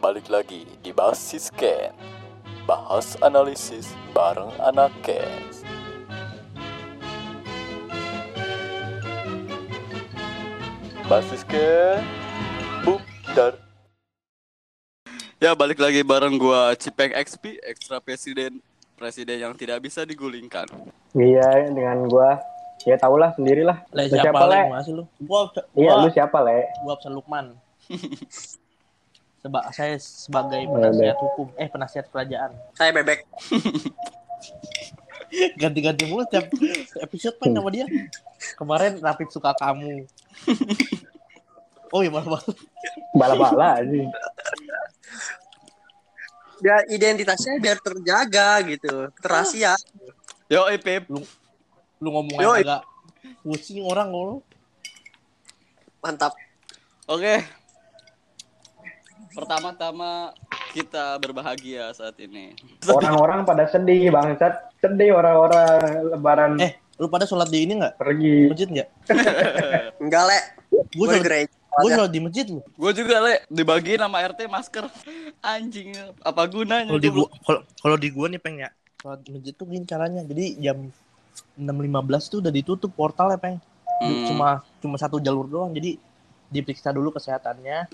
Balik lagi di Basis Scan Bahas analisis bareng anak kes Basis Scan Bukdar Ya balik lagi bareng gua Cipeng XP, ekstra presiden presiden yang tidak bisa digulingkan. Iya, dengan gua ya tau lah sendiri lah. Le, siapa, siapa, Le? Le? Masih lu? Gua, Iya, gua, lu siapa, Le? gua Absen Lukman. Seba saya sebagai penasihat hukum, eh penasihat kerajaan. Saya bebek. Ganti-ganti mulu tiap episode main sama dia. Kemarin Rapid suka kamu. Oh iya malah Bala-bala sih. Biar identitasnya biar terjaga gitu, terasia. Yo, Pip. lu ngomongnya Yoi. agak pusing orang lu. Mantap. Oke. Pertama-tama kita berbahagia saat ini. Orang-orang pada sedih, bangsat. Sedih orang-orang lebaran Eh, lu pada sholat di ini nggak? pergi. Masjid nggak? Enggak, Le. Gue Gue sholat, gereja. gua sholat di masjid lu. Gue juga le dibagi nama RT masker. Anjing, apa gunanya? Kalau di Gua kalau kalau di gua nih peng ya. Sholat di masjid tuh gini caranya. Jadi jam 6.15 tuh udah ditutup portalnya peng. Hmm. cuma cuma satu jalur doang jadi diperiksa dulu kesehatannya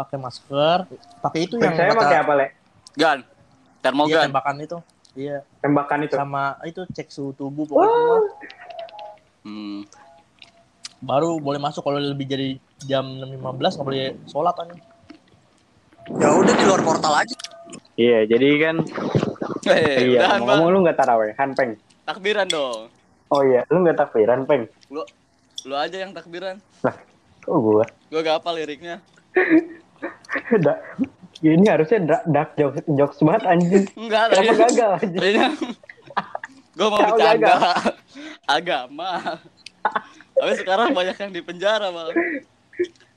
pakai masker pakai itu yang saya pakai apa, Le? Gan. iya, Termogan. tembakan itu iya Tembakan itu. sama itu cek suhu tubuh pokoknya semua. Hmm. baru boleh masuk kalau lebih jadi jam 6.15 nggak boleh sholat kan Ya udah di luar portal aja. Iya, jadi kan Hei, iya, ngomong lu nggak tarawehan, Peng. Takbiran dong. Oh iya, lu nggak takbiran, Peng. Lu lu aja yang takbiran. Oh gua. Gue gak apa liriknya. Da- ini harusnya dark, dark jokes, jokes banget anjing. Enggak, Kenapa gagal anjing? gue mau Kau bercanda agama. Tapi sekarang banyak yang di penjara, Bang.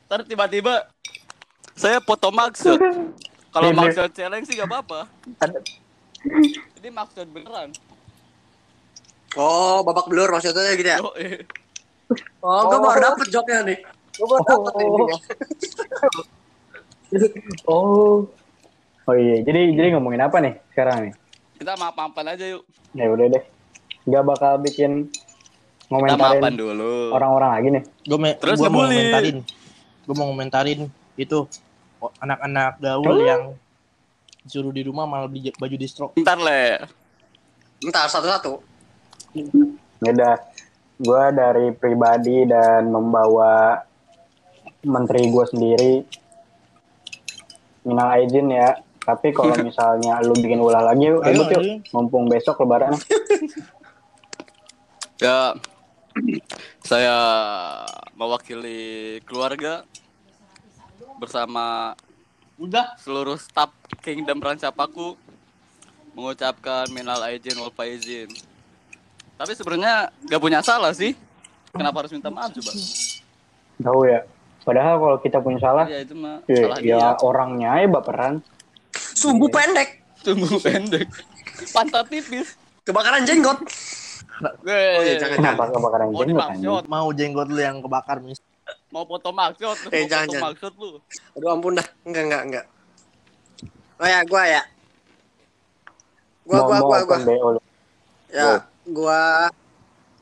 Ntar tiba-tiba saya foto maksud. Kalau Ini- maksud celeng sih gak apa-apa. Ini maksud beneran. Oh, babak belur maksudnya gitu ya. Yo, eh. Oh, gue baru dapet joknya nih. Gue baru dapet. Oh. Oh. Oh iya, jadi jadi ngomongin apa nih sekarang nih? Kita maaf-maafan aja yuk. Ya udah deh. Nggak bakal bikin ngomentarin dulu. orang-orang lagi nih. gue me Terus gua mau ngebully. komentarin gue mau komentarin itu anak-anak gaul Oh. yang disuruh di rumah malah beli baju distro Ntar le. Bentar, satu-satu. Ya udah. Gue dari pribadi dan membawa menteri gue sendiri minal aizin ya. Tapi kalau misalnya lu bikin ulah lagi, Ayo, ribut yuk. ayo. Mumpung besok lebaran. Ya, saya mewakili keluarga bersama udah seluruh staf Kingdom Rancapaku mengucapkan minal aizin wal faizin. Tapi sebenarnya gak punya salah sih. Kenapa harus minta maaf coba? Tahu ya. Padahal kalau kita punya salah, Ya itu mah ya, salah ya dia. orangnya ya baperan. Sumbu pendek. Tunggu pendek. Pantat tipis. Kebakaran jenggot. Oh iya, jangan. Kenapa kebakaran mau jenggot anjing? dimaksud, mau jenggot lu yang kebakar mis mau foto maksud, Eh, mau jangan, foto jangan. maksud lu. Aduh ampun dah. Enggak, enggak, enggak. Oh ya, gua ya. Gua, Mau- gua, mau gua, gua. Ya, gua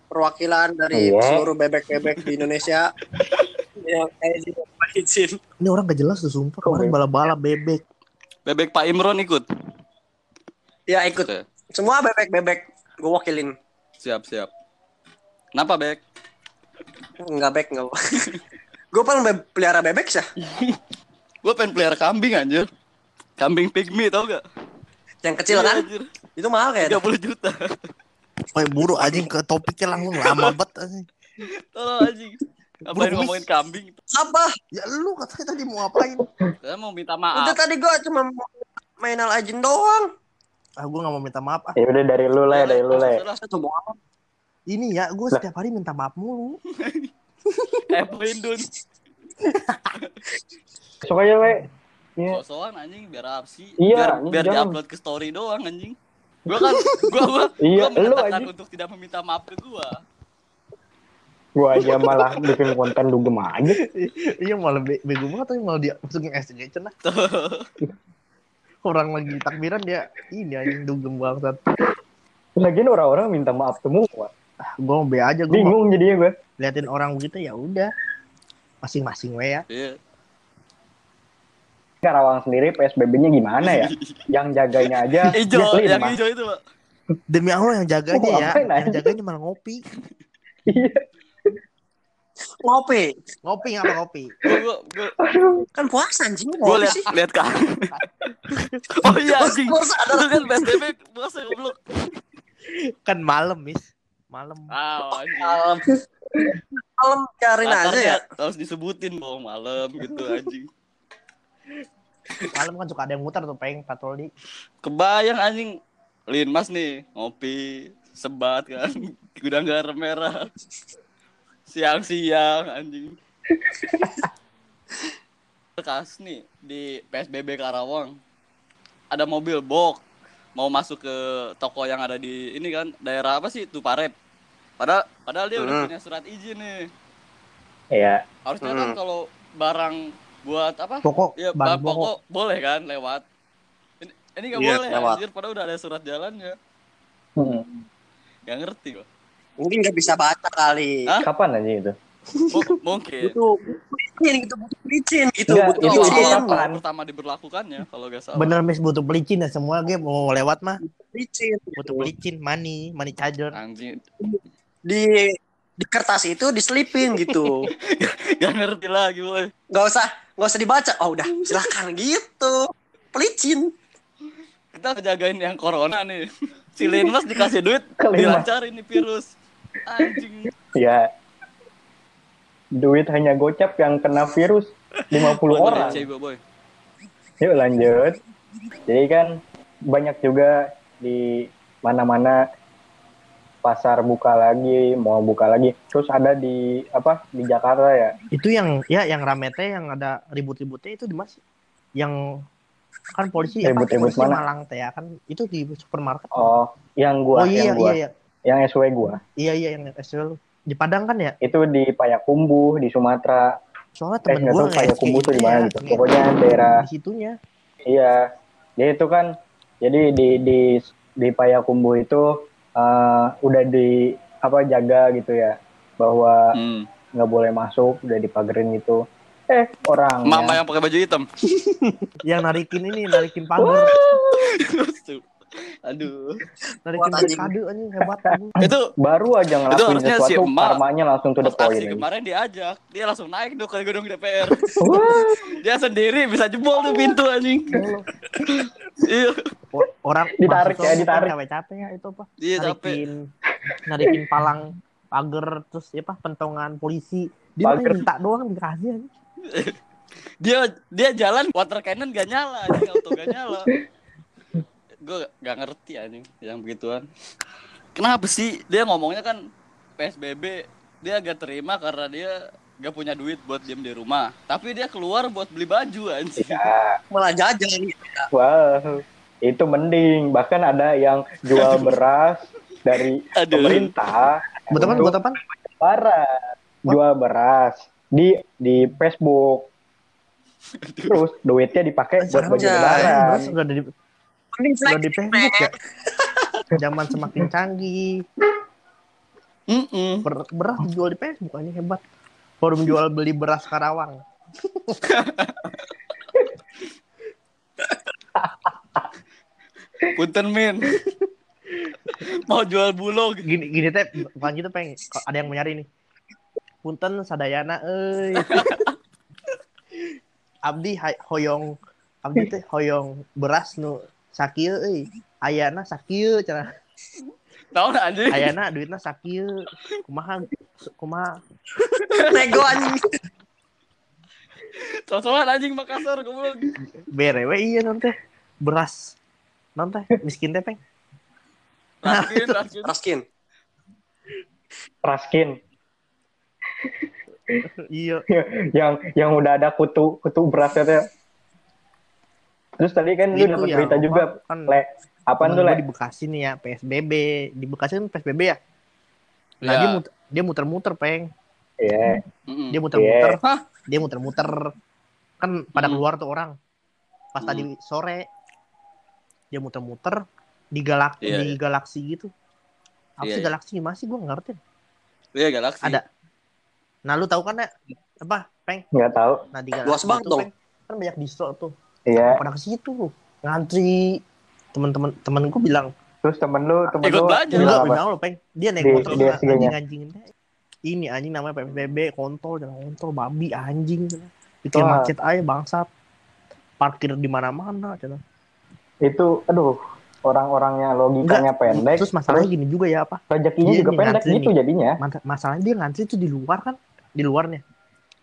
perwakilan dari Iya. seluruh bebek-bebek di Indonesia. yang kayak izin izin. ini orang gak jelas tuh sumpah kemarin Bebek. bala-bala bebek Bebek Pak Imron ikut. Ya ikut. Oke, Semua bebek-bebek gua wakilin. Siap, siap. Kenapa, Bek? Enggak bek, enggak. gua paling be- pelihara bebek sih. Gue pengen pelihara kambing anjir. Kambing pygmy tau gak? Yang kecil kan? Anjir. Itu mahal kayak. 30 juta. Woi buru anjing ke topiknya langsung lama banget anjing. Tolong anjing. Ngapain Bro, ngomongin kambing? Apa? Ya lu katanya tadi mau ngapain? Saya mau minta maaf. tadi gua cuma mau main al ajin doang. Ah gue gak mau minta maaf ah. Ya udah dari lu lah, dari lu lah. Bohong. Ini ya gue setiap hari minta maaf mulu. Eh, Dun. Aja, Le. Iya. Sosokan anjing biar apa sih? Iya, biar biar diupload ke story doang anjing. Gua kan gua gua, Iya, gua lu, anjing. untuk tidak meminta maaf ke gua. Gua aja malah bikin konten dugem aja. iya malah be bego banget tapi malah dia masukin SG cenah. Orang lagi takbiran dia ini anjing dugem banget. Lagian orang-orang minta maaf semua. Ah, gua mau be aja gua mau Bingung jadinya gue. liatin orang begitu ya udah. Masing-masing we ya. Iya. Karawang sendiri PSBB-nya gimana ya? Yang jaganya aja Ijo, yang hijau itu, Pak. Demi Allah yang jaganya Oh, ya, yang jaganya malah ngopi. Iya. Ngopi. Ngopi ngapa ngopi? Gua gua gua, Kan puasa anjing. Ngopi lihat sih. lihat kan. oh iya anjing. Sadar. Itu kan PSBB puasa goblok. Kan malam, Mis. Malam. Anjing. Malam. Malam cariin aja ya. Harus disebutin dong malam gitu anjing. Malam kan suka ada yang muter tuh peng patroli. Kebayang anjing. Lin Mas nih ngopi sebat kan gudang garam merah siang-siang anjing. Bekas nih di PSBB Karawang. Ada mobil box. Mau masuk ke toko yang ada di ini kan daerah apa sih? Tuparet. Padahal padahal dia udah Hmm. punya surat izin nih. Iya. harusnya kan Hmm. kalau barang buat apa? Pokok, ya bahan pokok. boleh kan? Lewat. Ini ini nggak Iya, boleh lewat. anjir. Padahal udah ada surat jalannya. Hmm. Gak ngerti gua. Mungkin nggak bisa baca kali. Hah? Kapan aja itu? M- mungkin. Butuh licin gitu, butuh licin gitu, Enggak, butuh Itu itu- itu kapan? pertama diberlakukannya kalau gak salah. Bener Mis butuh pelicin ya semua game mau lewat mah Licin. butuh pelicin, money, money charger. Anjing. Di di kertas itu diselipin gitu. Gak ngerti lagi boy. Nggak usah nggak usah dibaca. Oh udah silakan gitu. Pelicin. Kita ngejagain yang corona nih. Si Linmas dikasih duit, dilancarin nih virus. Anjing. Ya. Duit hanya gocap yang kena virus 50 Boy, orang. Boy. Yuk lanjut. Jadi kan banyak juga di mana-mana pasar buka lagi, mau buka lagi. Terus ada di apa di Jakarta ya. Itu yang ya yang rame teh yang ada ribut-ributnya itu di Mas yang kan polisi ya Ribut-ribut polisi mana? Malang teh ya kan itu di supermarket. Oh, yang gua, oh iya yang gua, iya iya. Yang SW gua. Iya iya yang SL di Padang kan ya? Itu di Payakumbuh di Sumatera. Soalnya Eh, temen nggak gua tahu Payakumbuh tuh di mana gitu. Pokoknya daerah di situnya. Iya, jadi itu kan, jadi di di di Payakumbuh itu eh, udah di apa jaga gitu ya, bahwa Hmm. nggak boleh masuk, udah dipagerin gitu. Eh orang Mama yang pakai baju hitam. Yang narikin ini, narikin pagar, Aduh. narikin anjing. kado anjing hebat. anjing. Itu baru aja ngelakuin harusnya si sesuatu, emak karmanya langsung to the pas aksi point. kemarin diajak, dia langsung naik tuh ke gedung DPR. Wah, Dia sendiri bisa jebol tuh pintu anjing. Iya. Orang Ditarik ya, ditarik. Capek-capek ya itu apa? Iya capek. narikin narikin palang pagar terus ya apa pentongan polisi dia minta doang dikasih aja. dia dia jalan water cannon gak nyala auto gak nyala gue gak ngerti anjing yang begituan. Kenapa sih? Dia ngomongnya kan PSBB dia gak terima karena dia gak punya duit buat diem di rumah. Tapi dia keluar buat beli baju anjing. Ya, Malah jajan. wow, itu mending. Bahkan ada yang jual beras dari Aduh. pemerintah. buat apa? buat apa? lebaran. Jual beras di di Facebook. Terus duitnya dipakai buat baju lebaran udah di Facebook ya? Zaman semakin canggih. Mm-mm. ber- beras dijual di Facebook aja hebat. Forum jual beli beras Karawang. Punten min. Mau jual bulog. Gini gini teh bukan gitu peng. Kok ada yang mau nyari nih? Punten sadayana euy. Abdi hay- hoyong. Abdi teh hoyong. Beras nu sakieu euy ayana sakieu cenah tau gak anjing? Ayana duitna sakieu kumaha kumaha? Nego anjing. sosokan anjing Makassar goblok. Bere we iya non teh. Beras. Non teh miskin teh peng. Raskin raskin. Raskin. raskin. Iya. Yang yang udah ada kutu kutu berasnya tuh terus tadi kan lu Itu dapat yang berita juga kan le apa tuh le di Bekasi nih ya PSBB di Bekasi kan PSBB ya nah Ya. dia muter, dia muter-muter peng Iya. Dia muter-muter. Hah? Dia muter-muter. Kan pada Hmm. keluar tuh orang. Pas Hmm. tadi sore dia muter-muter di galak Iya, di galaksi gitu. Apa Iya, sih iya. galaksi gimana sih? Gue ngerti. Iya galaksi. Ada. Nah lu tahu kan ya apa peng? Nggak tahu. Nah di galaksi Luas banget itu, dong. Peng, kan banyak distro tuh. Iya. Pada ke situ ngantri teman-teman temen gue bilang Terus temen lu, temen Ikut lu belajar. bilang enggak bilang lo peng dia naik Di- motor di SG-nya. anjing anjingin ini anjing namanya PPBB kontol jangan kontol babi anjing bikin Wah. macet aja bangsat parkir di mana-mana cina. Itu, aduh, orang-orangnya logikanya pendek. terus masalahnya gini juga ya apa rezekinya juga pendek gitu nih. jadinya. Mas- masalahnya dia ngantri tuh di luar kan di luarnya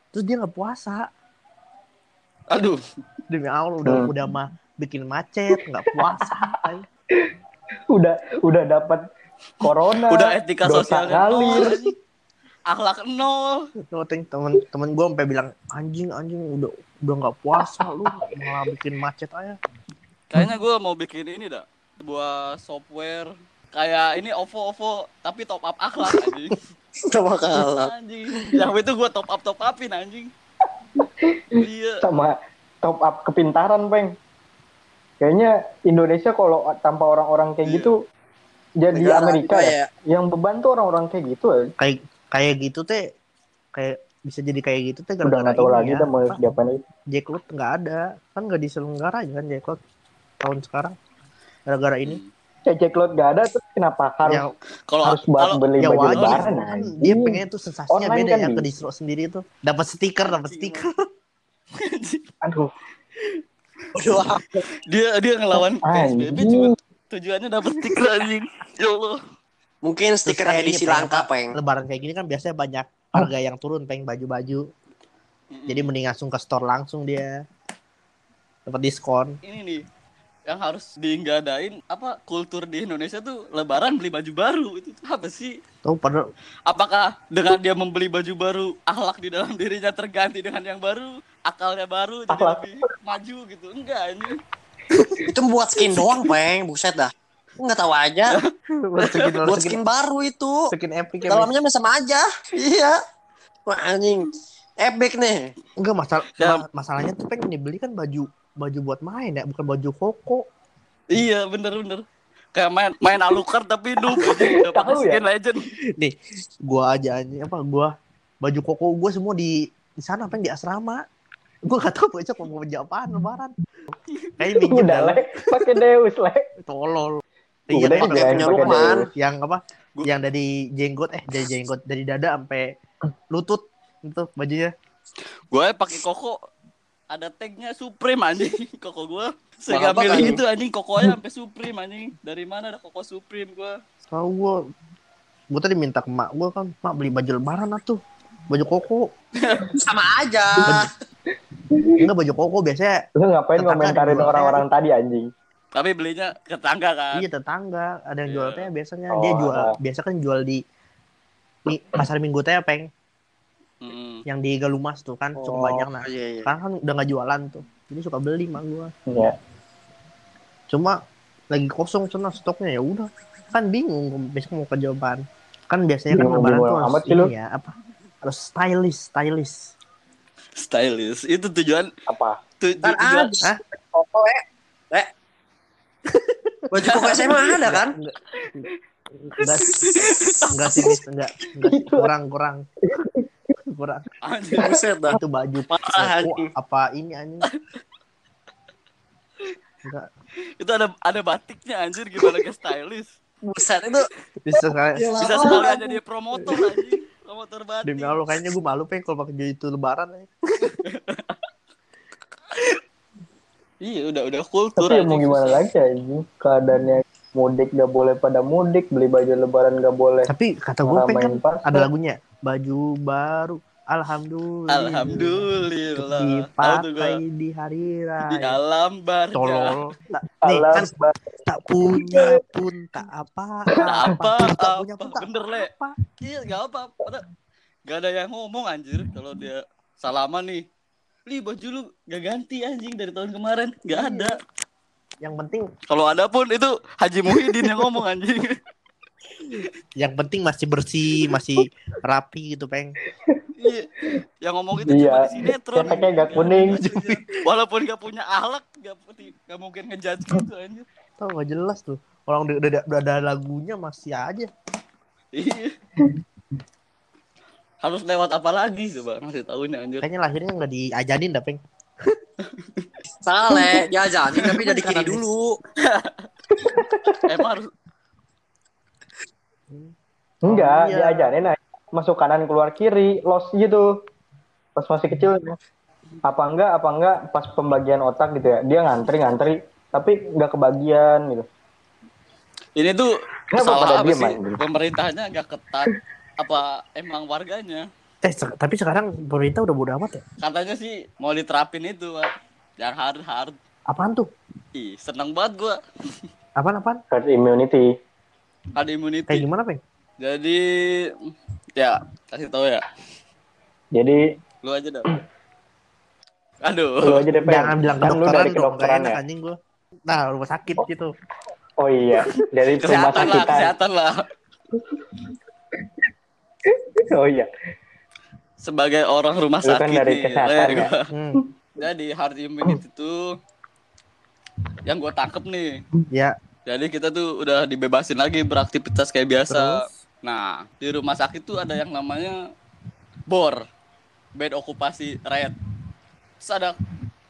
terus dia nggak puasa Aduh. Demi Allah udah Hmm. udah mah bikin macet nggak puasa. Udah udah dapat corona. Udah etika nol. ngalir. anjing. Akhlak nol. Tuh, ting, temen temen gue sampai bilang anjing anjing udah udah nggak puasa lu malah bikin macet aja Kayaknya gue mau bikin ini dah. Sebuah software kayak ini OVO OVO tapi top up akhlak anjing. Coba kalah. anjing. Yang itu gue top up top upin anjing. Iya. sama top up kepintaran, Peng. Kayaknya Indonesia kalau tanpa orang-orang kayak Iya. gitu jadi Negara Amerika kita ya. Yang beban tuh orang-orang kayak gitu ya. kayak kayak gitu teh kayak bisa jadi kayak gitu teh Udah gara-gara nggak tahu lagi ya. dah mau Apa, diapain lagi. Jacklot nggak ada kan nggak diselenggarain kan Jacklot tahun sekarang gara-gara ini Cecek lot gak ada terus kenapa harus ya, Kalau harus buat kalau beli ya baju wajar lebaran kan dia pengen tuh sensasinya Online beda kan ya ke distro sendiri tuh dapat stiker dapat stiker Aduh, Aduh, dia dia ngelawan PSBB cuma tujuannya dapet stiker anjing. Ya Allah. mungkin stiker Terus edisi ini, Peng, langka, Peng. lebaran kayak gini kan biasanya banyak harga yang turun pengen baju-baju. Jadi mending langsung ke store langsung dia. Dapat diskon. Ini nih yang harus diinggadain apa kultur di Indonesia tuh lebaran beli baju baru. Itu tuh apa sih? Tuh padahal apakah dengan dia membeli baju baru akhlak di dalam dirinya terganti dengan yang baru akalnya baru jadi lebih maju gitu enggak ini Itu buat skin doang, Peng. Buset dah. Nggak tahu aja. buat skin Buat skin, skin baru itu. skin epic ya Dalamnya sama aja. Iya. Wah, anjing. Epic nih. enggak masalah Ya. ma- masalahnya tuh pengen dibeli kan baju baju buat main ya bukan baju koko iya bener bener kayak main main alucard tapi noob aja udah pakai Tahu ya? skin legend nih gua aja aja apa gua baju koko gua semua di di sana pengen di asrama gua gak tahu besok mau baju apaan lebaran. Kayak minjem udah dah, lek, pakai Deus lek. tolol. Udah iya juga pakai punya Lukman. Yang apa Gua- yang dari jenggot eh dari jenggot dari dada sampai lutut itu bajunya. Gue pakai koko. Ada tagnya Supreme anjing. Koko gue sehingga milih anjing. itu anjing. Kokonya sampai Supreme anjing. Dari mana ada koko Supreme gue tahu gua. Gua tadi minta ke mak gua kan mak beli baju lebaran atuh. Baju koko. Sama aja. Enggak baju koko biasanya Lu ngapain Tetangga komentarin di orang-orang tadi anjing? tapi belinya ke tangga kan? Iya tetangga. Ada yang jual Iya. teh biasanya. Oh, dia jual ah. biasa kan jual di mi- pasar minggu teh peng. Mm. yang di Galumas tuh kan cukup banyak nah. Iya, iya. sekarang kan udah nggak jualan tuh. Jadi suka beli mak gua. Iya. cuma lagi kosong sana stoknya ya udah. Kan bingung besok mau ke jawaban. Kan biasanya kan lebaran tuh harus ini ya apa? Harus stylish stylish stylish itu tujuan Apa? tu, tu- tujuan ada. Koko, Le. Le. Baju koko SMA ada kan? enggak enggak sih enggak enggak kurang kurang kurang. Buset dah. itu baju Parah, koko apa ini anjing enggak itu ada ada batiknya anjir gimana ke stylish Buset itu. bisa sekali bisa sekali aja dia promotor anjing promotor batik demi Allah kayaknya gue malu pengen kalau pakai baju itu lebaran ya. iya udah udah kultur Tapi ya mau gimana susah. lagi anjing? Keadaannya mudik gak boleh pada mudik, beli baju lebaran gak boleh. tapi kata gue pengen pasar. ada lagunya baju baru alhamdulillah alhamdulillah dipakai di hari di raya alam barca tolol Tak- nih kan tak punya pun tak apa Tak apa, tak punya apa. pun tak Bener, Le. apa Iya, gak apa. Pada gak ada yang ngomong anjir kalau dia salaman nih. Li baju lu gak ganti anjing dari tahun kemarin. Gak Iya. ada. yang penting Kalau ada pun itu Haji Muhyiddin yang ngomong anjing. Yang penting masih bersih, masih rapi gitu, Peng. Iya. Yang ngomong itu Iya. cuma di sinetron. Keteknya gak kuning. Walaupun gak punya ahlak, gak, gak mungkin ngejudge gitu anjir. Tahu gak jelas tuh. Orang udah, udah, udah ada lagunya masih aja. Iya. Harus lewat apa lagi coba ngasih tahunya anjir. Kayaknya lahirnya nggak diajarin dah, Peng. Salah, Le. Diajarin tapi dari kiri dulu. Emang harus Enggak, iya. diajarin aja. Masuk kanan keluar kiri, los gitu. Pas masih kecil. Apa enggak, apa enggak pas pembagian otak gitu ya. Dia ngantri-ngantri, tapi enggak kebagian gitu. ini tuh Kenapa salah apa sih? Pemerintahnya gak ketat apa emang warganya? Eh, se- tapi sekarang pemerintah udah bodo amat ya. Katanya sih mau diterapin itu, Pak. Yang hard hard. Apaan tuh? Ih, seneng banget gua. Apaan apaan? Herd immunity. Herd immunity. Kayak gimana, Peng? Jadi ya, kasih tahu ya. Jadi Lu aja dah. Aduh. lu aja deh, Peng. Jangan bilang Kan lu dari dong, kedokteran ya. anjing gua. Nah, rumah sakit gitu. Oh iya, dari rumah Kesehatan lah, sakitan. kesehatan lah. Oh iya. Sebagai orang rumah kan sakit dari nih, kesehatan eh, ya? Hmm, Jadi hard immunity itu yang gua tangkep nih. ya. Jadi kita tuh udah dibebasin lagi beraktivitas kayak biasa. Terus? Nah, di rumah sakit tuh ada yang namanya BOR. Bed okupasi red. Terus ada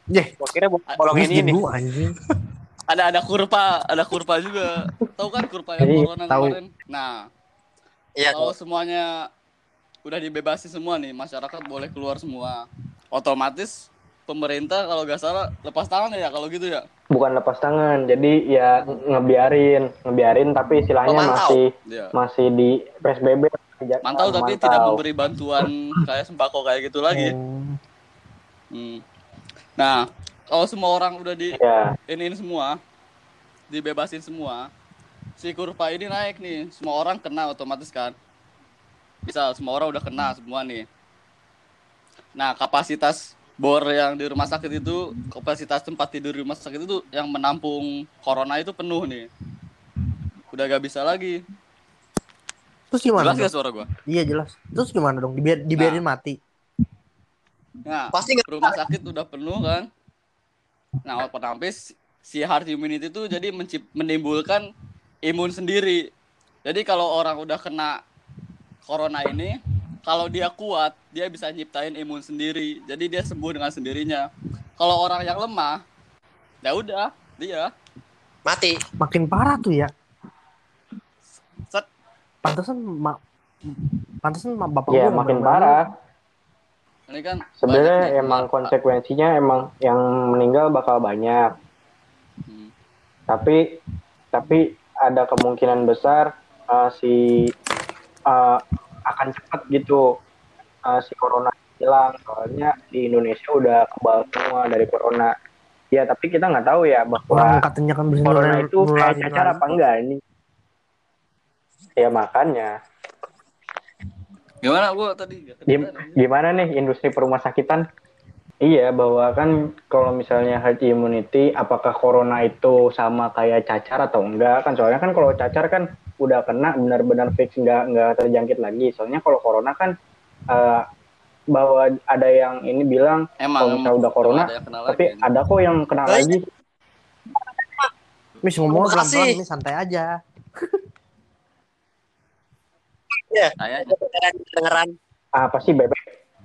Gua kira Wis ini. anjing. ada ada kurva, ada kurva juga. Tahu kan kurva yang corona kemarin? Nah, Iya. kalau semuanya udah dibebasin semua nih, masyarakat boleh keluar semua. Otomatis pemerintah kalau nggak salah lepas tangan ya kalau gitu ya. Bukan lepas tangan, jadi ya ngebiarin, ngebiarin tapi istilahnya Memantau. masih Ya. masih di PSBB. Ja- Mantau tapi memantau. tidak memberi bantuan kayak sembako kayak gitu lagi. Oh. Hmm. Nah, kalau semua orang udah di Ya, ini semua, dibebasin semua, si kurva ini naik nih. Semua orang kena otomatis kan. Bisa semua orang udah kena semua nih. Nah, kapasitas bor yang di rumah sakit itu, kapasitas tempat tidur di rumah sakit itu yang menampung corona itu penuh nih. Udah gak bisa lagi. Terus gimana? Jelas dong? gak suara gua? Iya jelas. Terus gimana dong? Dibiar, dibiarin mati. Nah, Pasti nggak rumah sakit udah penuh kan. Nah, otomatis si herd immunity itu jadi mencip, menimbulkan imun sendiri. Jadi kalau orang udah kena corona ini, kalau dia kuat, dia bisa nyiptain imun sendiri. Jadi dia sembuh dengan sendirinya. Kalau orang yang lemah, ya udah, dia mati. Makin parah tuh ya. set Pantesan ma Pantesan ma- bapak ya makin parah. ini kan Sebenarnya emang konsekuensinya emang yang meninggal bakal banyak. Hmm. Tapi tapi ada kemungkinan besar uh, si uh, akan cepat gitu uh, si corona hilang. Soalnya di Indonesia udah kebal semua dari corona. Ya tapi kita nggak tahu ya Orang bahwa katanya kan corona itu kayak cacar apa enggak ini. Ya makanya Gimana gua tadi? Gim- gimana nih industri perumah sakitan? Iya, bahwa kan kalau misalnya herd immunity, apakah corona itu sama kayak cacar atau enggak? Kan soalnya kan kalau cacar kan udah kena benar-benar fix nggak nggak terjangkit lagi. Soalnya kalau corona kan eh, bahwa ada yang ini bilang Emang, kalau udah corona, ada tapi lagi. ada kok yang kena lagi. Mis ngomong pelan-pelan, Mis santai aja. Kayaknya. Dengeran. Apa sih bebek?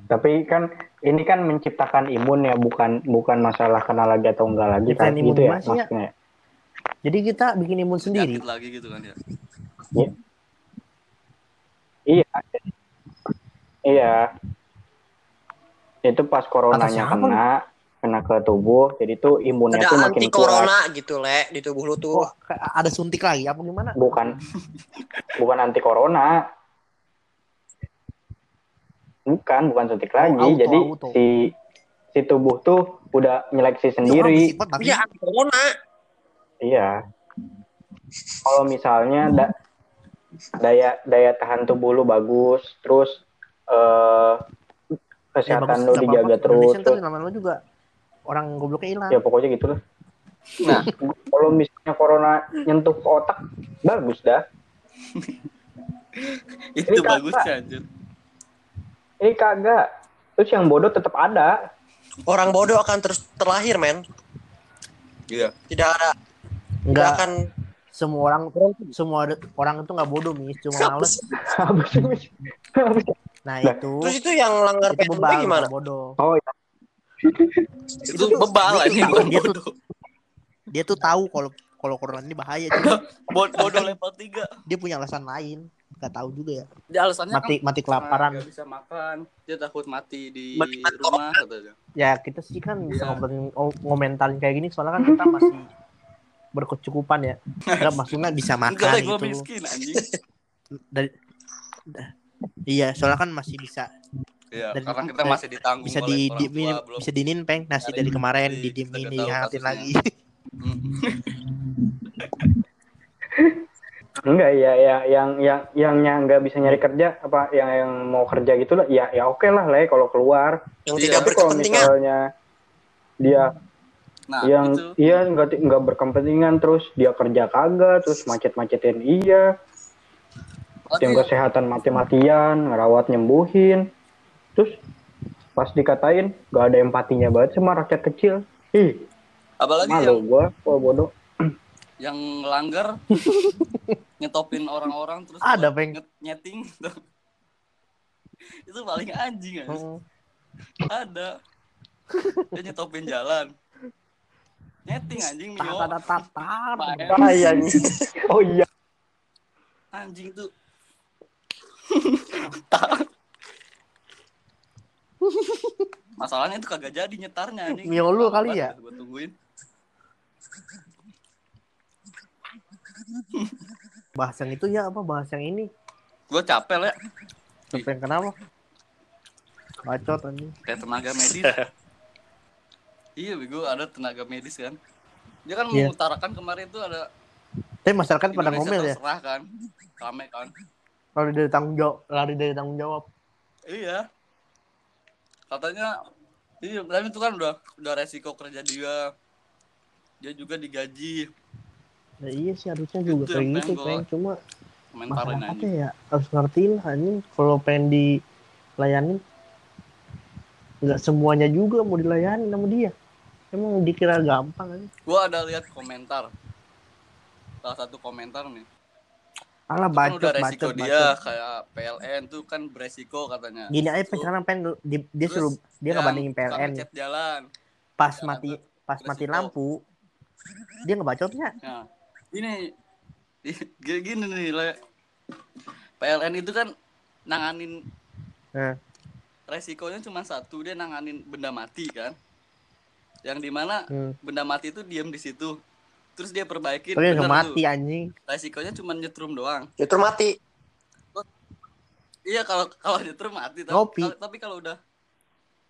Tapi kan ini kan menciptakan imun ya, bukan bukan masalah kena lagi atau enggak lagi kan gitu ya ya. Jadi kita bikin imun sendiri. Lagi gitu kan ya. Iya. Iya. Itu pas coronanya kena, kena ke tubuh, jadi tuh imunnya Ada tuh makin anti kuat. corona gitu, Le, di tubuh lu tuh. Oh, ada suntik lagi apa gimana? Bukan bukan anti corona. Bukan, bukan suntik lagi. auto, jadi auto. si si tubuh tuh udah nyeleksi sendiri. Iya, anti corona. Iya. Kalau misalnya da- daya daya tahan tubuh lu bagus, terus eh ya, kesehatan bagus, lu dijaga apa-apa. terus. Terus lama-lama juga orang gobloknya hilang. ya pokoknya gitu lah. Nah, Kalau misalnya corona nyentuh ke otak, bagus dah. itu Ini bagus anjir Ini kagak. Terus yang bodoh tetap ada. Orang bodoh akan terus terlahir, men. iya Tidak ada tidak Enggak, akan semua orang semua ada- orang itu nggak bodoh, Mis, cuma males. Nah, Nah, itu. Terus itu yang langgar itu bebal gimana? bodoh. Oh iya. itu bebal dia dia tuh- Dia tuh tahu kalau kalau corona ini bahaya, cuma Bod- bodoh level 3 dia punya alasan lain. Gak tahu juga ya. dia alasannya Mati mati kan kelaparan. nggak bisa makan. Dia takut mati di Mati. rumah katanya. Ya, kita sih kan bisa oh, ngomentarin kayak gini soalnya kan kita masih berkecukupan ya. Enggak maksudnya bisa enggak makan lah gue gitu. miskin anjing Dari da- Iya, soalnya kan masih bisa Iya, Dan- karena kita masih ditanggung bisa oleh di, orang di tua, belum. bisa dinin peng nasi dari ini kemarin kita nih tahu hangatin lagi. Enggak ya, ya yang yang yang nggak bisa nyari kerja apa yang yang mau kerja gitu lah ya ya oke lah lah ya kalau keluar Yang tidak berkepentingan. misalnya dia Nah, yang itu. iya nggak nggak berkepentingan terus dia kerja kagak terus macet-macetin iya. Berarti tim kesehatan mati-matian ngerawat nyembuhin. Terus pas dikatain nggak ada empatinya banget sama rakyat kecil. Ih apalagi malu yang gua gua bodoh. yang langgar nyetopin orang-orang terus Ada, buat Peng. nge- nyeting itu paling anjing kan Hmm. ada. Dia nyetopin jalan nyeting anjing mio Tata tatar. Pak, Bahaya nih. oh iya anjing tuh masalahnya itu kagak jadi nyetarnya anjing Mio lu kali ya? gue tungguin Bahas yang itu ya apa bahas yang ini? gue capek lah ya Siapa yang kenapa? Bacot anjing. kayak tenaga medis iya bego ada tenaga medis kan. Dia kan Iya. mengutarakan kemarin tuh ada Tapi masyarakat pada ngomel ya. terserah kan rame kan. Lari dari tanggung jawab, lari dari tanggung jawab. iya. Katanya iya tapi itu kan udah udah resiko kerja dia. Dia juga digaji. Ya, iya sih harusnya juga Itu kayak gitu, pengen gua Cuma komentarin masyarakatnya aja. ya harus ngertiin anjing kalau pengen dilayanin. Nggak semuanya juga mau dilayani sama dia emang dikira gampang aja. Gua ada lihat komentar. Salah satu komentar nih. Alah kan bacot udah resiko bacot dia bacot. kayak PLN tuh kan beresiko katanya. Gini aja Terus sekarang pengen di- dia Terus suruh dia ngebandingin PLN jalan. Pas jalan mati tuh pas mati resiko. lampu dia ngebacotnya Nah, ini gini, gini nih, Le. PLN itu kan nanganin Nah. resikonya cuma satu, dia nanganin benda mati kan. Yang di mana hmm. benda mati itu diam di situ. Terus dia perbaikin. tapi nggak bener mati tuh. anjing Resikonya cuma nyetrum doang. Itu mati. Iya kalau kalau nyetrum mati. Tapi, kalau- tapi kalau udah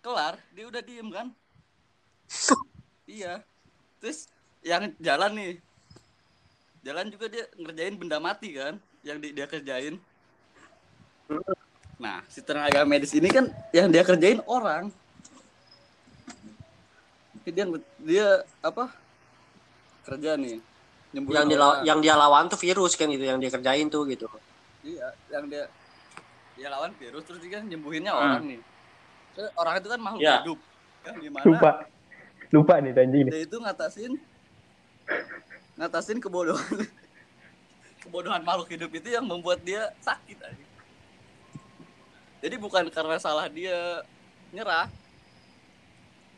kelar, dia udah diem kan. iya. Terus yang jalan nih, jalan juga dia ngerjain benda mati kan, yang di- dia kerjain. Nah, si tenaga medis ini kan yang dia kerjain orang. Dia dia apa? Kerja nih. nyembuhin Yang dia yang dia lawan tuh virus kan gitu yang dia kerjain tuh gitu. Iya, yang dia dia lawan virus terus dia kan nyembuhinnya Hmm. orang nih. Terus orang itu kan makhluk Iya. hidup. Kan gimana? lupa lupa nih anjing nih Dia itu ngatasin ngatasin kebodohan. kebodohan makhluk hidup itu yang membuat dia sakit aja. Jadi bukan karena salah dia nyerah.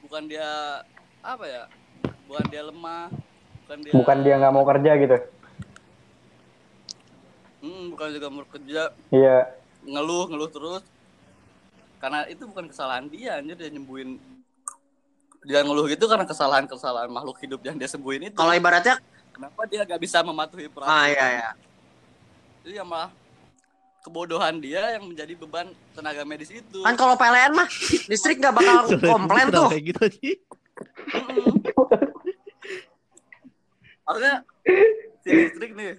Bukan dia apa ya? Bukan dia lemah. Bukan dia bukan dia nggak mau kerja gitu Hmm, bukan juga mau kerja iya ngeluh ngeluh terus karena itu bukan kesalahan dia anjir dia nyembuhin dia ngeluh gitu karena kesalahan-kesalahan makhluk hidup yang dia sembuhin itu Kalau ibaratnya kenapa dia gak bisa mematuhi peraturan ah iya ya. itu yang malah kebodohan dia yang menjadi beban tenaga medis itu Kan kalau PLN mah listrik nggak bakal komplain tuh. kayak gitu anjing Maksudnya si listrik nih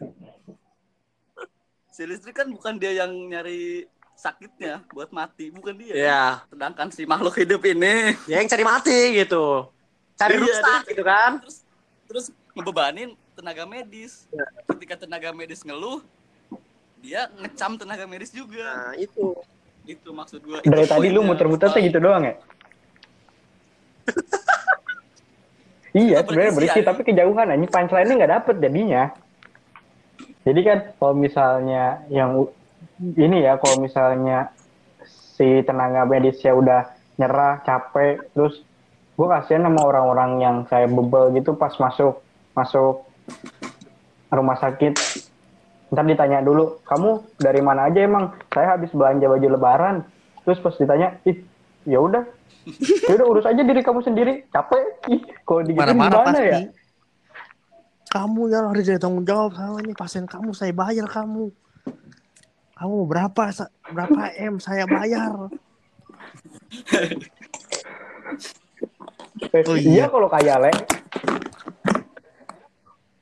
si listrik kan bukan dia yang nyari sakitnya buat mati bukan dia Iya. sedangkan si makhluk hidup ini Ya yang cari mati gitu. Cari Iya, rusak dia- gitu kan. terus terus ngebebanin tenaga medis ketika tenaga medis ngeluh dia ngecam tenaga medis juga Nah, itu. itu maksud gua Dari Itu tadi lu muter-muter tuh gitu doang ya? iya, sebenarnya berisi, tapi kejauhan anjing punchline-nya nggak dapet jadinya. Jadi kan kalau misalnya yang ini ya, kalau misalnya si tenaga medisnya udah nyerah, capek, terus gue kasihan sama orang-orang yang kayak bebel gitu pas masuk masuk rumah sakit. Ntar ditanya dulu, kamu dari mana aja emang? Saya habis belanja baju lebaran. Terus pas ditanya, ih, ya udah, ya udah urus aja diri kamu sendiri. Capek, ih, kalau digituin gimana pasti. ya? Kamu yang harus jadi tanggung jawab sama ini pasien kamu saya bayar kamu. Kamu berapa berapa m saya bayar. Eh, Oh, iya iya. kalau kayak le.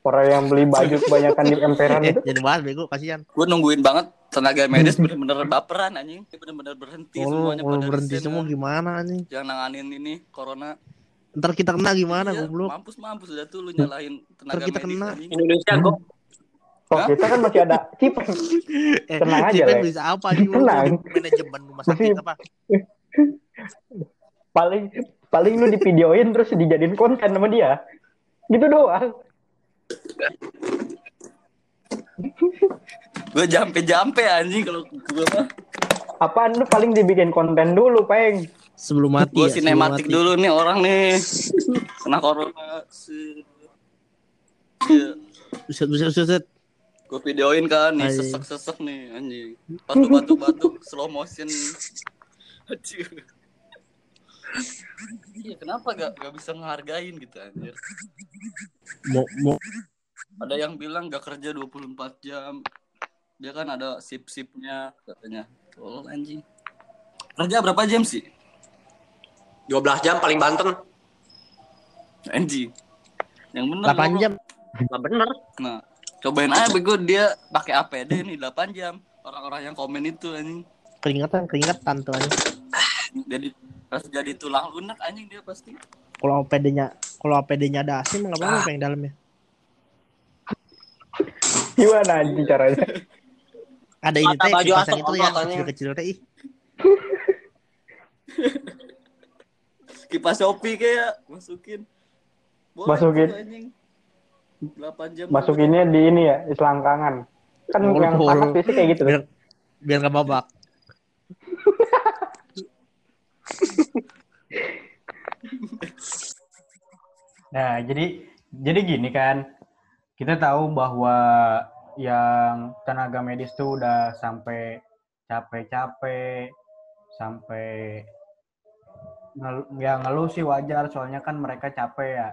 Orang yang beli baju kebanyakan di emperan Eh, itu. jadi bahas bego kasihan. gue nungguin banget tenaga medis bener-bener baperan anjing bener-bener berhenti Kalau semuanya kalau pada berhenti semua kan. gimana nih? yang nanganin ini corona Ntar kita kena gimana Iya, goblok? mampus mampus udah tuh lu nyalahin tenaga kita medis kena. anjing. Indonesia kok. Oh, Hah? kita kan masih ada cipeng. Eh, Tenang aja, Cipen Le. bisa apa nih lu Tenang. manajemen rumah sakit apa? Paling paling lu di videoin terus dijadiin konten sama dia. Gitu doang. Gue jampe jampe anjing kalau gue mah Apaan lu paling dibikin konten dulu, Peng. Sebelum mati gue ya. sinematik mati. dulu nih orang nih kena corona Se-. Buset, buset, buset. gue videoin kan nih Anjing. sesek sesek nih anjing batuk batuk batuk slow motion Anjir. Iya kenapa gak, gak bisa ngehargain gitu anjir Mau, mau Ada yang bilang gak kerja 24 jam Dia kan ada sip-sipnya katanya Tolol anjing Kerja berapa jam sih? 12 jam paling banten. Anjing Yang bener 8 goblok. jam. Nah, bener. Nah cobain aja bego dia pakai APD nih 8 jam Orang-orang yang komen itu anjing Keringatan, keringatan tuh anjing. Jadi pas jadi tulang lunak anjing dia pasti Kalau APD-nya kalau APD-nya ada AC mah enggak apa-apa yang dalamnya. Gimana anjing caranya? Ada ini teh asap itu yang kecil-kecil teh. ih. Kipas Shopee kayak masukin Boleh Masukin. tuh, anjing 8 jam Masukinnya di ini ya, di selangkangan. Kan Boleh, yang panas biasanya kayak gitu. Biar biar enggak babak. Nah, jadi jadi gini kan, kita tahu bahwa yang tenaga medis tuh udah sampai capek-capek, sampai ngel- ya ngeluh sih wajar, soalnya kan mereka capek ya.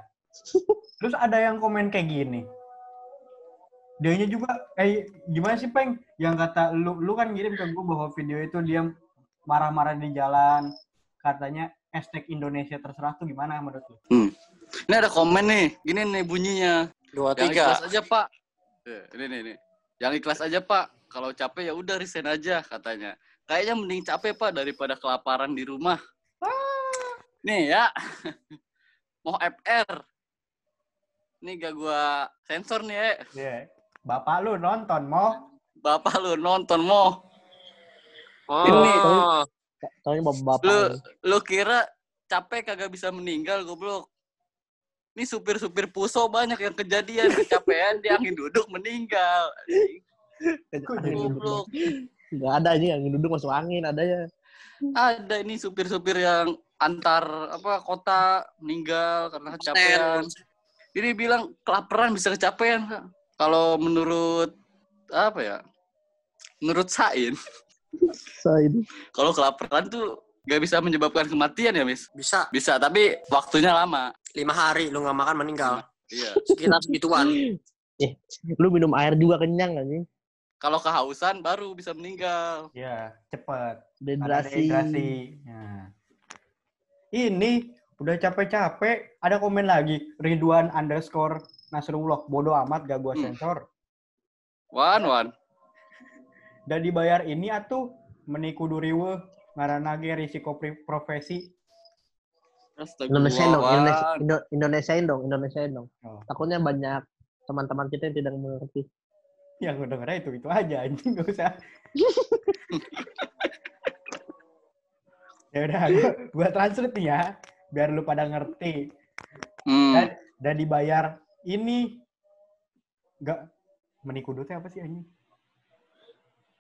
Terus ada yang komen kayak gini. Dianya juga, eh gimana sih Peng? Yang kata lu, lu kan ngirim ke gue bahwa video itu dia marah-marah di jalan, katanya hashtag Indonesia terserah tuh gimana menurut lu? Ini ada komen nih, gini nih bunyinya. Dua Yang tiga. ikhlas aja pak. Eh, Ini nih nih. Yang ikhlas aja pak. Kalau capek ya udah resign aja katanya. Kayaknya mending capek pak daripada kelaparan di rumah. Nih ya. Mau FR. Nih gak gua sensor nih ya. Iya. Bapak lu nonton, Mo. Bapak lu nonton mau. Oh. Ini. Soalnya bapak-bapak. Lu ini. lu kira capek kagak bisa meninggal goblok. Ini supir-supir puso banyak yang kejadian kecapean dia angin duduk meninggal. Goblok. Enggak ada anjing yang duduk masuk angin adanya. Ada ini supir-supir yang antar apa kota meninggal karena kecapean. Ini bilang kelaparan bisa kecapean. Kalau menurut apa ya? Menurut Sain. Kalau kelaparan tuh gak bisa menyebabkan kematian ya, Mis? Bisa Bisa, tapi waktunya lama. lima hari lu nggak makan meninggal. Iya. Sekitar segituan. Lu minum air juga kenyang anjing. Kalau kehausan baru bisa meninggal. Iya, cepet. Karena Dehidrasi. dehidrasi. Nah. Ini udah capek-capek, ada komen lagi. Ridwan underscore Nasrullah. Bodoh amat gak gua Hmm. sensor. Wan, wan. Dan dibayar ini atuh meniku duriwe ngarana ge risiko profesi. Indonesia dong. Indonesia, Indo- Indonesia dong, Indonesia dong. Oh. Takutnya banyak teman-teman kita yang tidak mengerti. yang gue denger itu itu aja anjing gak usah ya udah gua, gua translate nih ya biar lu pada ngerti Hmm. dan dan dibayar ini gak menikudu teh apa sih anjing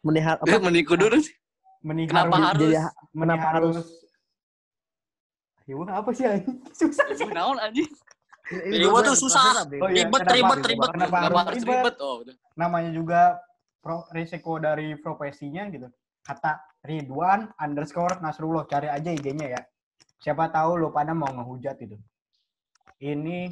Melihat Dia apa? menikah dulu sih. Meni Kenapa harus? Jadi kenapa harus harus? Ya, apa sih anjing? Susah sih. Naon anjing? Gua tuh susah. Oh iya, Ribet, kenapa- ribet, ribet. Kenapa harus ribet? Oh. Namanya juga pro, resiko dari profesinya gitu. Kata Ridwan underscore Nasrullah. Cari aja IG-nya ya. Siapa tahu lo pada mau ngehujat itu. Ini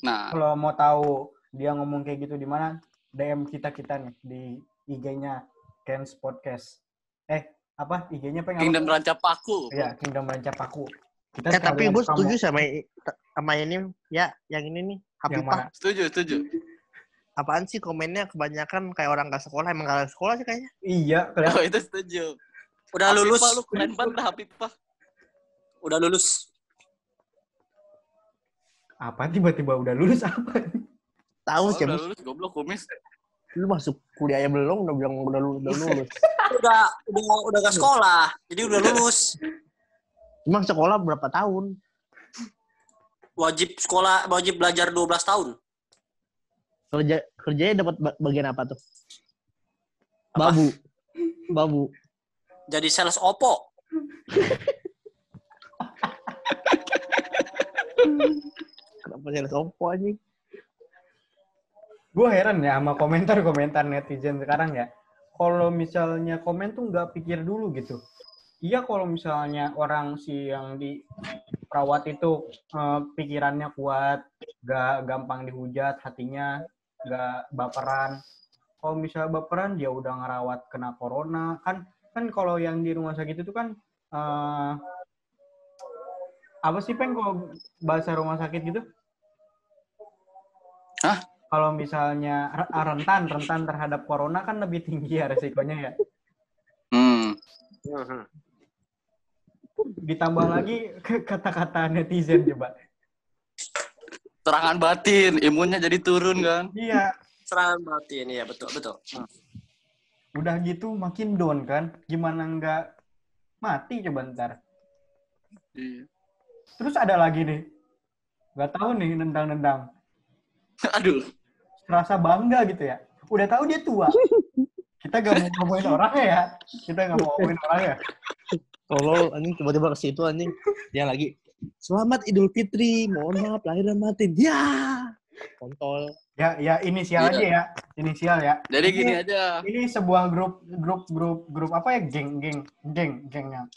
Nah, kalau mau tahu dia ngomong kayak gitu di mana, DM kita kita nih di IG-nya Kens Podcast. Eh, apa IG-nya pengen Kingdom Ranca Paku. Ya, Kingdom Rancap Paku. Kita Eh tapi gue setuju sama sama ini ya yang ini nih mana? Setuju, setuju. Apaan sih komennya kebanyakan kayak orang gak sekolah emang gak sekolah sih kayaknya. Iya, kelihatan. Oh, itu setuju. Udah lulus. Hafifah, lu keren banget dah, Hafifah. Udah lulus. Apa tiba-tiba udah lulus apa? Tahu Oh, sih, udah lulus goblok kumis. Lu masuk kuliahnya belum udah bilang udah lulus. Udah lulus. Udah udah udah gak sekolah. Jadi udah lulus. Emang sekolah berapa tahun? Wajib sekolah, wajib belajar 12 tahun. Kerja kerjanya dapat ba- bagian apa tuh? Apa? Babu. Babu. Jadi sales Oppo. Kenapa sales Oppo anjing? Gue heran ya sama komentar-komentar netizen sekarang ya. Kalau misalnya komen tuh nggak pikir dulu gitu. Iya kalau misalnya orang si yang di perawat itu eh, pikirannya kuat, gak gampang dihujat, hatinya gak baperan. Kalau misalnya baperan dia udah ngerawat kena corona kan kan kalau yang di rumah sakit itu kan eh, apa sih peng kalau bahasa rumah sakit gitu? Hah? Kalau misalnya re- rentan rentan terhadap corona kan lebih tinggi ya resikonya ya. Hmm. Ditambah lagi ke kata-kata netizen coba. Serangan batin, imunnya jadi turun kan. Iya, Serangan batin. Iya, betul, betul. udah gitu makin down kan. Gimana nggak mati coba ntar. Iya. Terus ada lagi nih. Nggak tahu nih nendang-nendang. Aduh. Serasa bangga gitu ya. Udah tahu dia tua. Kita gak mau ngomongin orangnya ya. Kita gak mau ngomongin orangnya. Tolol anjing tiba-tiba ke situ anjing. Dia lagi Selamat Idul Fitri, mohon maaf lahir dan batin. Ya. Kontol. Ya, ya inisial Iya. aja ya. Inisial ya. Jadi gini aja. Ini sebuah grup grup grup grup apa ya? Geng geng geng gengnya.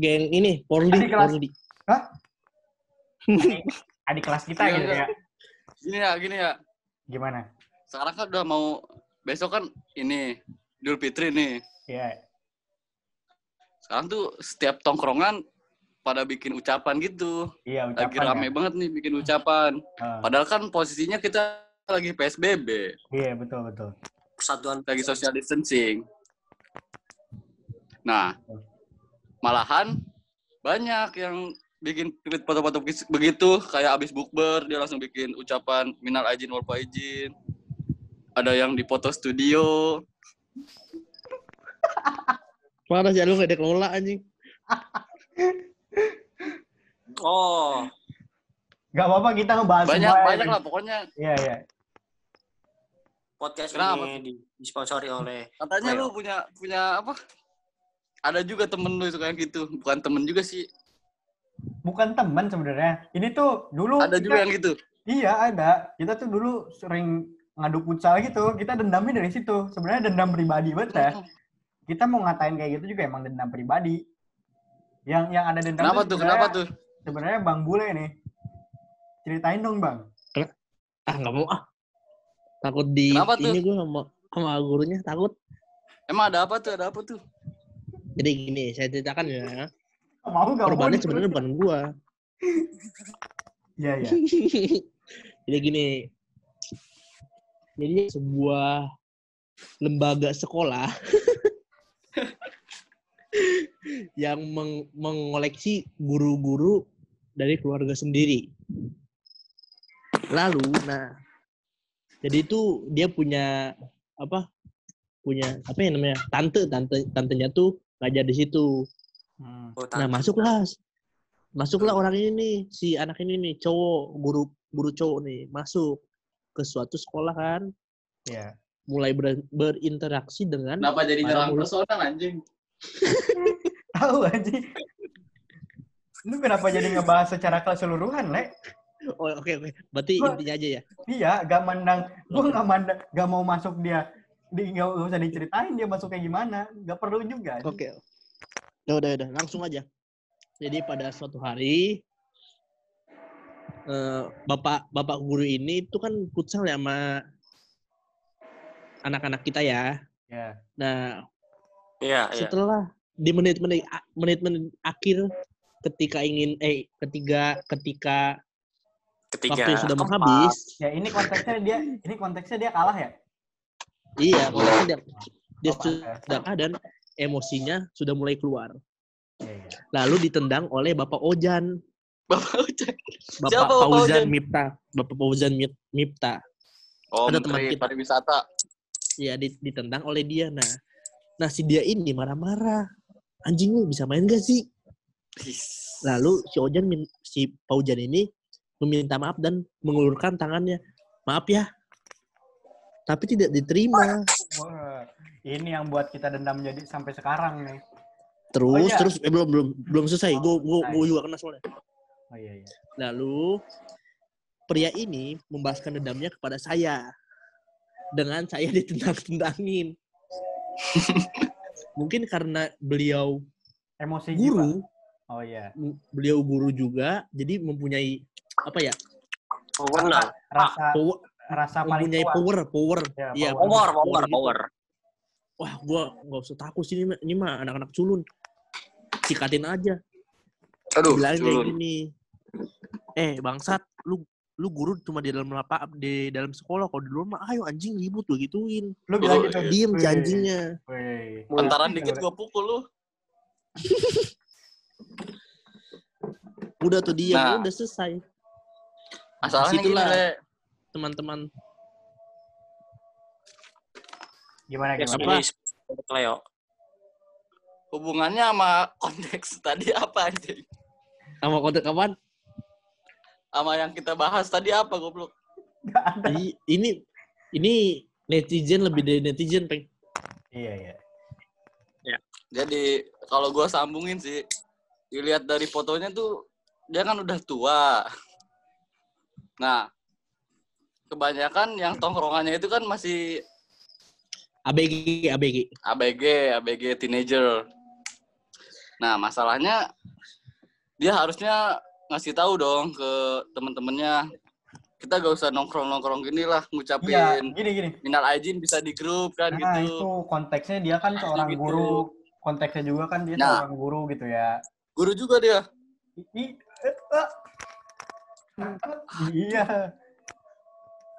Geng ini Porli, Adik kelas. Porli. Hah? Adik kelas kita Iya, gitu iya. ya. Gini ya, gini ya. Gimana? Sekarang kan udah mau besok kan ini Idul Fitri nih. Ya. Sekarang tuh setiap tongkrongan pada bikin ucapan gitu. Iya, Lagi ucapan. rame ya. banget nih bikin ucapan. Ah, Padahal kan posisinya kita lagi PSBB, iya, betul betul. Persatuan lagi social distancing. Nah, malahan banyak yang bikin tweet foto-foto begitu kayak abis bukber dia langsung bikin ucapan minal aijin wal faizin. Ada yang di foto studio. Mana sih lu gak ada kelola anjing. Oh, Gak apa-apa kita ngebahas Banyak semua ya. banyak lah pokoknya. Iya, iya. podcast Kenapa? ini di- disponsori oleh Katanya Ayo. lu punya punya apa? Ada juga temen lu suka yang gitu. Bukan temen juga sih. Bukan teman sebenarnya. Ini tuh dulu Ada juga kita- yang gitu. Iya, ada. Kita tuh dulu sering ngadu futsal gitu. Kita dendamnya dari situ. Sebenarnya dendam pribadi banget ya. Kita mau ngatain kayak gitu juga emang dendam pribadi. Yang yang ada dendam Kenapa tuh? sebenarnya- Kenapa tuh? Sebenarnya Bang Bule nih. Ceritain dong, Bang. Ah nggak mau ah. Takut di Kenapa tuh? ini gue sama sama gurunya takut. Emang ada apa tuh? Ada apa tuh? Jadi gini, saya ceritakan ya. Mau gak mau? Korbannya sebenarnya bukan gua. Iya, iya. Jadi gini. Jadi sebuah lembaga sekolah yang meng- mengoleksi guru-guru dari keluarga sendiri. Lalu, nah, jadi itu dia punya apa punya apa ya namanya tante tante tantenya tuh ngajar di situ Hmm. Oh, nah masuklah masuklah orang ini nih si anak ini nih cowok guru guru cowok nih masuk ke suatu sekolah kan Iya. mulai ber- berinteraksi dengan Kenapa jadi nyerang mulut. personal anjing? Tahu anjing. Lu kenapa jadi ngebahas secara keseluruhan, Le? oh oke oke berarti Gua- intinya aja ya Iya, gak mandang. Gue gak mandang, gak mau masuk dia. Di, gak, gak usah diceritain dia masuk kayak gimana. Gak perlu juga. Oke. Udah, udah, udah. Langsung aja. Jadi pada suatu hari eh, bapak bapak guru ini itu kan futsal ya sama anak-anak kita ya. Ya. Nah, Iya, iya. setelah di menit-menit menit-menit akhir ketika ingin eh ketika ketika Ketiga. waktu yang sudah mau keempat. habis, Ya ini konteksnya dia, ini konteksnya dia kalah ya. iya, maksudnya dia, dia Oh, sudah kalah dan emosinya sudah mulai keluar. Iya, iya. Lalu ditendang oleh Bapak Ojan. Bapak udah. Bapak Siapa Bapak Fauzan Ojan? Mipta, Bapak Fauzan Mip- Mipta, Oh, Ada teman Menteri kita. pariwisata. ya di- ditendang oleh dia. Nah, nah si dia ini marah-marah. Anjing lu bisa main gak sih? Lalu si Ojan si Fauzan ini meminta maaf dan mengulurkan tangannya. Maaf ya. Tapi tidak diterima. Wah, ini yang buat kita dendam jadi sampai sekarang nih. Terus Oh, iya. terus eh, belum belum belum selesai. Gue gue selesai. gue juga kena soalnya. Oh iya iya. Lalu pria ini membalaskan dendamnya kepada saya dengan saya ditendang-tendangin. Mungkin karena beliau Emosi guru, jiwa. Oh iya. beliau guru juga, jadi mempunyai apa ya? Oh, benar. Rasa Power, rasa paling mempunyai kuat. power, power. Ya, Iya, power. Power, power, gitu. power. Wah, gua nggak usah takut sih ini, mah- ini mah anak-anak culun. Sikatin aja. Aduh, Bilangin kayak gini. Eh, bangsat, lu lu guru cuma di dalam apa di dalam sekolah kalau di luar mah ayo anjing ribut lu gituin Lu bilang Oh, gitu. diem si anjingnya wih. Bentaran dikit gua pukul lu. udah tuh dia Nah. udah selesai Masalahnya. Le. teman-teman Gimana Ya, gimana? sini, Leo. Hubungannya sama konteks tadi apa anjing? Sama konten kawan Sama yang kita bahas tadi apa goblok? Gak ada. I- ini ini netizen lebih dari netizen peng Iya iya. Jadi kalau gua sambungin sih, dilihat dari fotonya tuh dia kan udah tua. Nah, kebanyakan yang tongkrongannya itu kan masih ABG ABG ABG, ABG teenager. Nah, masalahnya dia harusnya ngasih tahu dong ke temen-temennya. Kita gak usah nongkrong-nongkrong gini lah, Iya, ngucapin gini gini. minal aijin bisa di grup kan Nah, gitu. itu konteksnya dia kan seorang Gitu. guru. Konteksnya juga kan dia Nah. seorang guru gitu ya. Guru juga dia. I- eh, eh. Iya.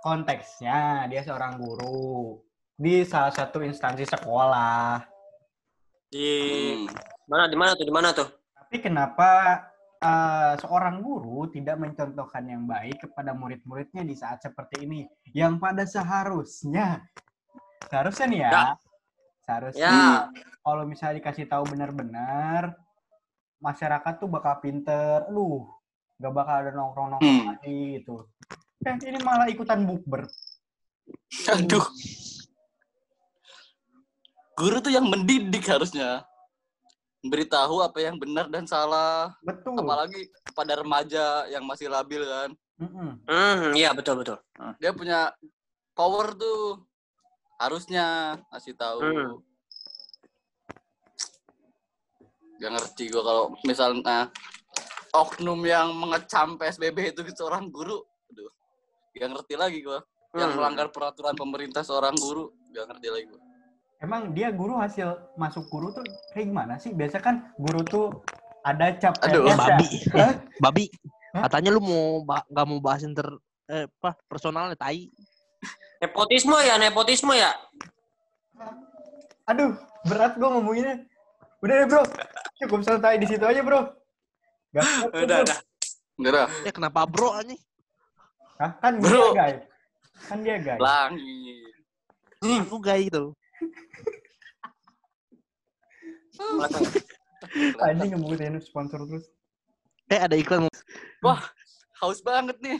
Konteksnya dia seorang guru di salah satu instansi sekolah. Di Hmm. mana di mana tuh? Di mana tuh? Tapi kenapa eh, seorang guru tidak mencontohkan yang baik kepada murid-muridnya di saat seperti ini? Yang pada seharusnya, seharusnya nih ya, Ya. seharusnya Ya. kalau misalnya dikasih tahu benar-benar, masyarakat tuh bakal pinter, lu gak bakal ada nongkrong-nongkrong Hmm. lagi gitu. Eh, ini malah ikutan bukber. Aduh. Guru tuh yang mendidik harusnya. Memberitahu apa yang benar dan salah. Betul. Apalagi kepada remaja yang masih labil kan. Hmm, iya betul betul. Dia punya power tuh. Harusnya ngasih tahu. Hmm. Gak ngerti gua kalau misalnya oknum yang mengecam PSBB itu seorang guru. Aduh. Gak ngerti lagi gua. Yang Hmm. melanggar peraturan pemerintah seorang guru. Gak ngerti lagi gua. Emang dia guru hasil masuk guru tuh kayak gimana sih? Biasa kan guru tuh ada cap Aduh. PNS ya. babi Hah? babi Hah? katanya lu mau ba- nggak mau bahas inter eh, apa personalnya tai Nepotisme ya, nepotisme ya. Aduh, berat gue ngomonginnya. Udah deh bro, cukup santai di situ aja bro. Gak Udah, udah. Enggak dah. ya kenapa bro anjing Hah? Kan Bro. dia guys. Kan dia guys. Langit. Aku gay gitu. Anjing ngebutin sponsor terus. Eh ada iklan. Haus banget nih.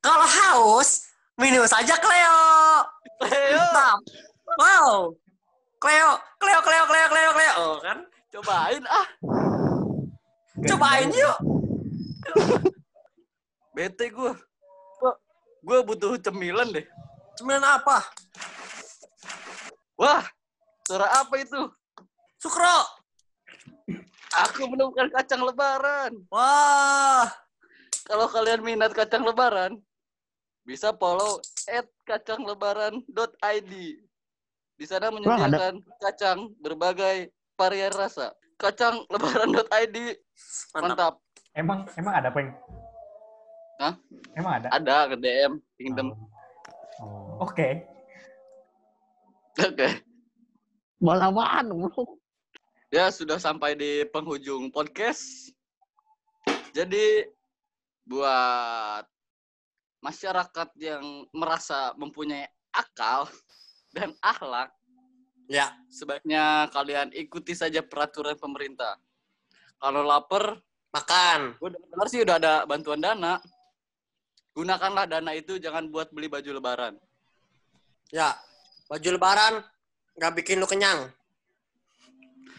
Kalau haus, minum saja Cleo. Mantap. Wow. Cleo, Cleo, Cleo, Cleo, Cleo, Cleo. Oh, kan? cobain ah. Cobain yuk. Bete gue. Gue butuh cemilan deh. Cemilan apa? Wah, suara apa itu? Sukro. Aku menemukan kacang lebaran. Wah. Kalau kalian minat kacang lebaran, bisa follow at kacanglebaran.id. Di sana menyediakan kacang berbagai varian rasa. Kacanglebaran.id Mantap. mantap. Emang emang ada peng? Hah? Emang ada? Ada ke DM Kingdom. Oh. Oke. Oke. Malaman bro. Ya sudah sampai di penghujung podcast. Jadi buat masyarakat yang merasa mempunyai akal dan akhlak, Ya. sebaiknya kalian ikuti saja peraturan pemerintah. Kalau lapar, Makan. gue dengar sih udah ada bantuan dana. Gunakanlah dana itu jangan buat beli baju lebaran. Ya. Baju lebaran nggak bikin lu kenyang.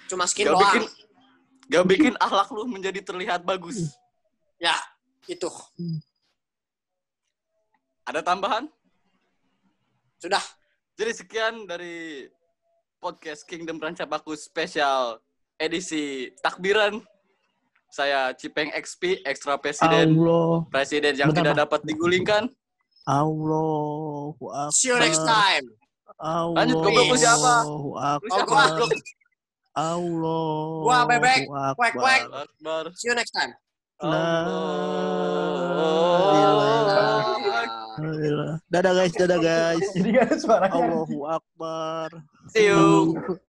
Cuma skin Gak doang. bikin, gak bikin akhlak lu menjadi terlihat bagus. Ya, itu. Ada tambahan? Sudah. Jadi sekian dari podcast Kingdom Rancapakus spesial edisi takbiran. Saya Cipeng XP, Extra Presiden, Allah. presiden yang Bentar, tidak dapat digulingkan. Allahu Akbar. See you next time. Allahu Lanjut, goblok, lu siapa? Lu Akbar. siapa? Allah. Gua bebek. Kwek, kwek. See you next time. Allah. Dadah guys, dadah guys. Jadi gak ada suaranya. Allahu Akbar. See you.